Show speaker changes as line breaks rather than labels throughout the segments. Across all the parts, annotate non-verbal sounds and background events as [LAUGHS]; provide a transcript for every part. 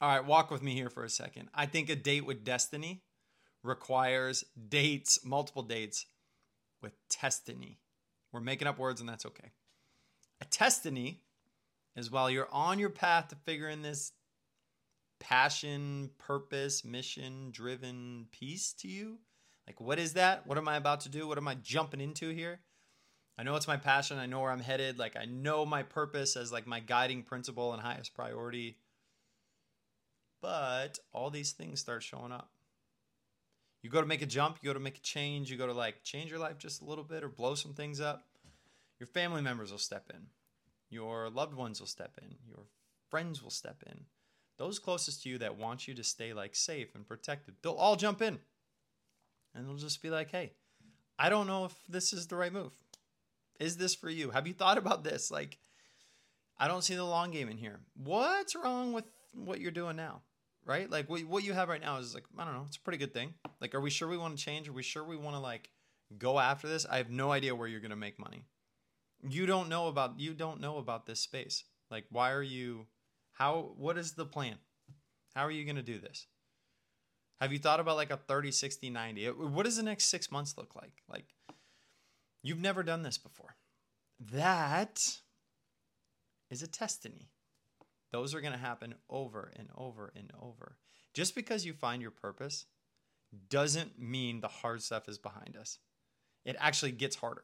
All right, walk with me here for a second. I think a date with destiny requires dates, multiple dates with destiny. We're making up words and that's okay. A testiny is while you're on your path to figuring this passion, purpose, mission driven piece to you. Like, what is that? What am I about to do? What am I jumping into here? I know it's my passion. I know where I'm headed. Like, I know my purpose as like my guiding principle and highest priority. But all these things start showing up. You go to make a jump, you go to make a change, you go to like change your life just a little bit or blow some things up. Your family members will step in. Your loved ones will step in. Your friends will step in. Those closest to you that want you to stay like safe and protected, they'll all jump in. And they'll just be like, hey, I don't know if this is the right move. Is this for you? Have you thought about this? Like, I don't see the long game in here. What's wrong with what you're doing now? Right? Like, what, what you have right now is like, I don't know, it's a pretty good thing. Like, are we sure we want to change? Are we sure we want to like go after this? I have no idea where you're to make money. You don't know about you don't know about this space. Like, why are you how what is the plan? How are you to do this? Have you thought about like a 30, 60, 90? Uh, what does the next 6 months look like? Like you've never done this before. That is a testiny. Those are going to happen over and over and over. Just because you find your purpose doesn't mean the hard stuff is behind us. It actually gets harder.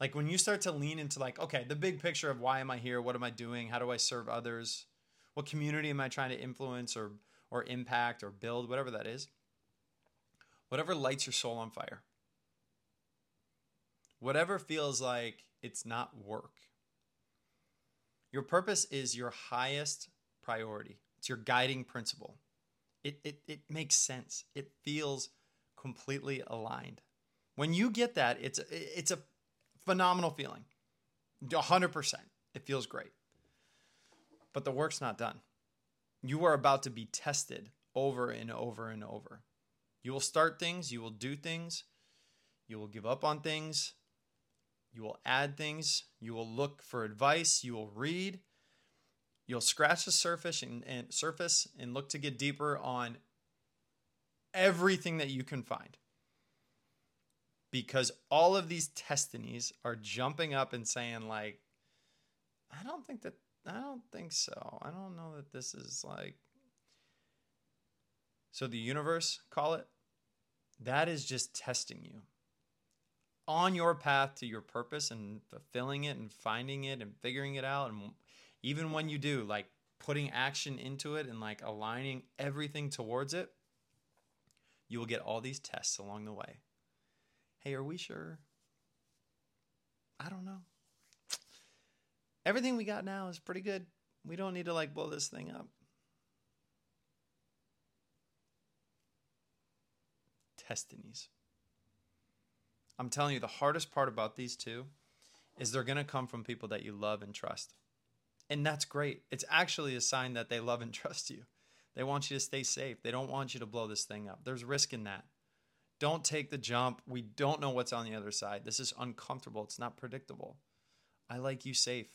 Like when you start to lean into like, okay, the big picture of why am I here? What am I doing? How do I serve others? What community am I trying to influence or or impact or build, whatever that is? Whatever lights your soul on fire. Whatever feels like it's not work. Your purpose is your highest priority. It's your guiding principle. It, it, it makes sense. It feels completely aligned. When you get that, it's it's a phenomenal feeling. 100%. It feels great but the work's not done. You are about to be tested over and over and over. You will start things, you will do things, you will give up on things, you will add things, you will look for advice, you will read, you'll scratch the surface and, and surface and look to get deeper on everything that you can find. Because all of these testinies are jumping up and saying, like, I don't think that I don't think so. I don't know that this is like. So the universe, call it, that is just testing you on your path to your purpose and fulfilling it and finding it and figuring it out. And even when you do, like putting action into it and like aligning everything towards it, you will get all these tests along the way. Hey, are we sure? I don't know everything we got now is pretty good. We don't need to like blow this thing up. Testinies. I'm telling you, the hardest part about these two is they're going to come from people that you love and trust. And that's great. It's actually a sign that they love and [LAUGHS] trust you. They want you to stay safe. They don't want you to blow this thing up. There's risk in that. Don't take the jump. We don't know what's on the other side. This is uncomfortable. It's not predictable. I like you safe.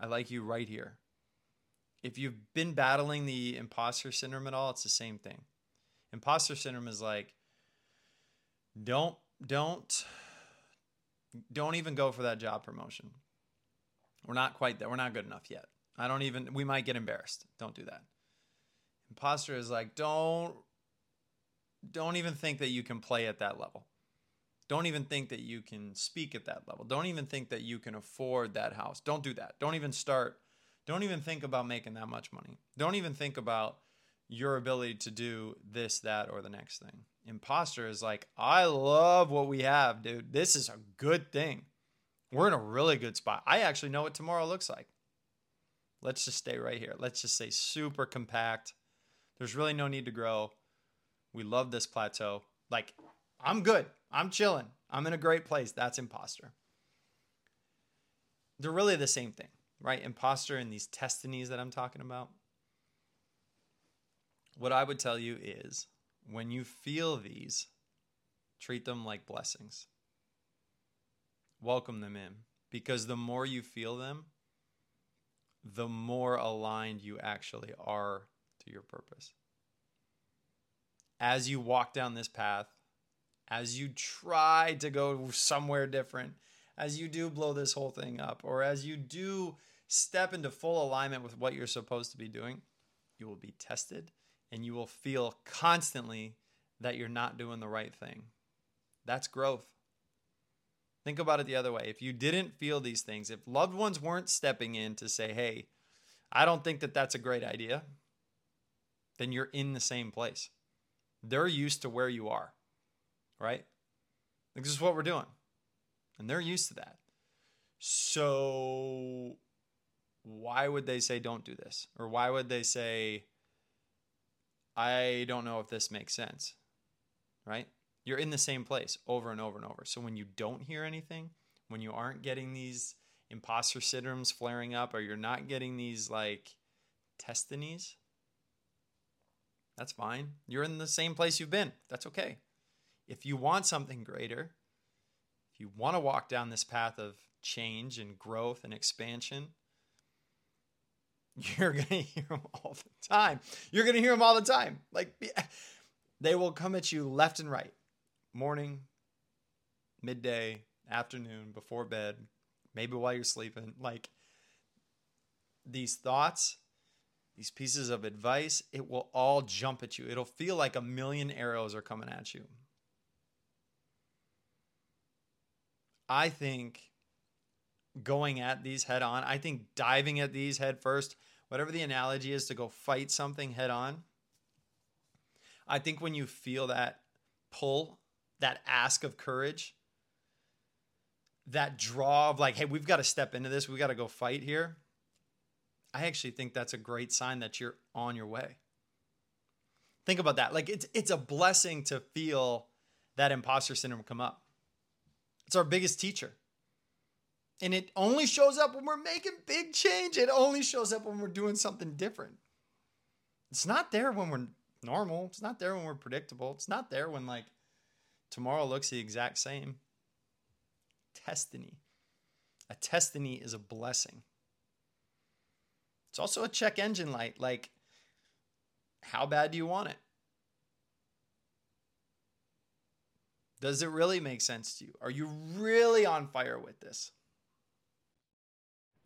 I like you right here. If you've been battling the imposter syndrome at all, it's the same thing. Imposter syndrome is like, don't, don't, don't even go for that job promotion. We're not quite there. We're not good enough yet. I don't even, we might get embarrassed. Don't do that. Imposter is like, don't, don't even think that you can play at that level. Don't even think that you can speak at that level. Don't even think that you can afford that house. Don't do that. Don't even start. Don't even think about making that much money. Don't even think about your ability to do this, that, or the next thing. Imposter is like, I love what we have, dude. This is a good thing. We're in a really good spot. I actually know what tomorrow looks like. Let's just stay right here. Let's just say super compact. There's really no need to grow. We love this plateau. Like, I'm good. I'm chilling. I'm in a great place. That's imposter. They're really the same thing, right? Imposter and these testinies that I'm talking about. What I would tell you is when you feel these, treat them like blessings. Welcome them in because the more you feel them, the more aligned you actually are to your purpose. As you walk down this path, as you try to go somewhere different, as you do blow this whole thing up, or as you do step into full alignment with what you're supposed to be doing, you will be tested and you will feel constantly that you're not doing the right thing. That's growth. Think about it the other way. If you didn't feel these things, if loved ones weren't stepping in to say, hey, I don't think that that's a great idea, then you're in the same place. They're used to where you are, right? This is what we're doing. And they're used to that. So why would they say don't do this? Or why would they say, I don't know if this makes sense, right? You're in the same place over and over and over. So when you don't hear anything, when you aren't getting these imposter syndromes flaring up, or you're not getting these like testinies, that's fine. You're in the same place you've been. That's okay. If you want something greater, if you want to walk down this path of change and growth and expansion, you're going [LAUGHS] to hear them all the time. You're going to hear them all the time. Like [LAUGHS] they will come at you left and right morning, midday, afternoon, before bed, maybe while you're sleeping. Like these thoughts, these pieces of advice, it will all jump at you. It'll feel like a million arrows are coming at you. I think going at these head on, I think diving at these head first whatever the analogy is to go fight something head on. I think when you feel that pull, that ask of courage, that draw of like, hey, we've got to step into this, we've got to go fight here. I actually think that's a great sign that you're on your way. Think about that. Like it's it's a blessing to feel that imposter syndrome come up. It's our biggest teacher. And it only shows up when we're making big change. It only shows up when we're doing something different. It's not there when we're normal. It's not there when we're predictable. It's not there when like tomorrow looks the exact same. Testiny. A testiny is a blessing. It's also a check engine light. Like, how bad do you want it? Does it really make sense to you? Are you really on fire with this?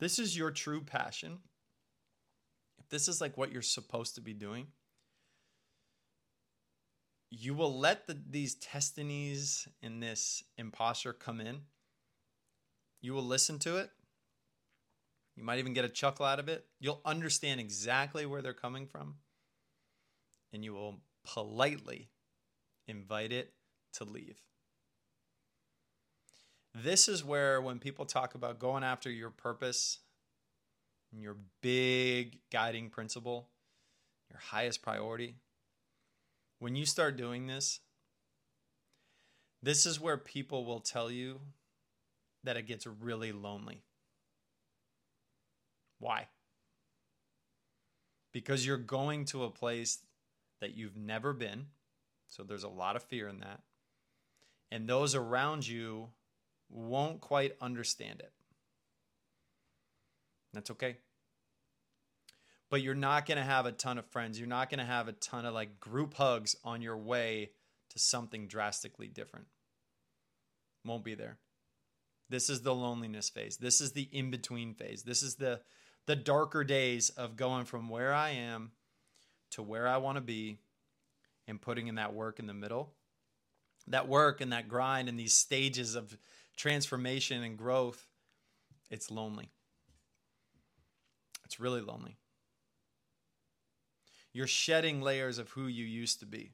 This is your true passion, if this is like what you're supposed to be doing, you will let the, these testinies and this imposter come in. You will listen to it. You might even get a chuckle out of it. You'll understand exactly where they're coming from. And you will politely invite it to leave. This is where, when people talk about going after your purpose and your big guiding principle, your highest priority, when you start doing this, this is where people will tell you that it gets really lonely. Why? Because you're going to a place that you've never been. So there's a lot of fear in that. And those around you won't quite understand it. That's okay. But you're not going to have a ton of friends. You're not going to have a ton of like group hugs on your way to something drastically different. Won't be there. This is the loneliness phase. This is the in between phase. This is the the darker days of going from where I am to where I want to be and putting in that work in the middle. That work and that grind and these stages of transformation and growth, it's lonely. It's really lonely. You're shedding layers of who you used to be.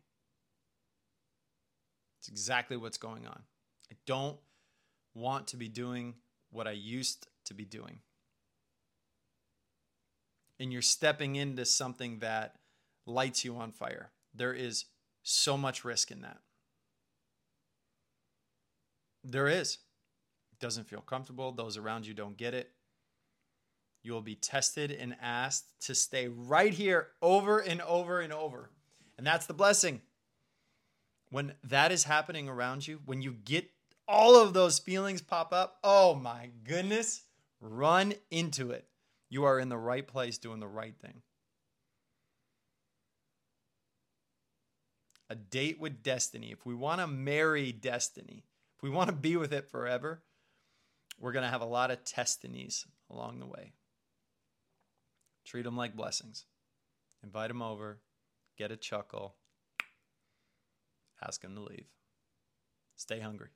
It's exactly what's going on. I don't want to be doing what I used to be doing. And you're stepping into something that lights you on fire. There is so much risk in that. There is doesn't feel comfortable, those around you don't get it. You will be tested and asked to stay right here over and over and over. And that's the blessing. When that is happening around you, when you get all of those feelings pop up, oh my goodness, run into it. You are in the right place doing the right thing. a date with destiny, if we want to marry destiny, if we want to be with it forever, we're going to have a lot of testinies along the way. Treat them like blessings. Invite them over, get a chuckle, ask them to leave. Stay hungry.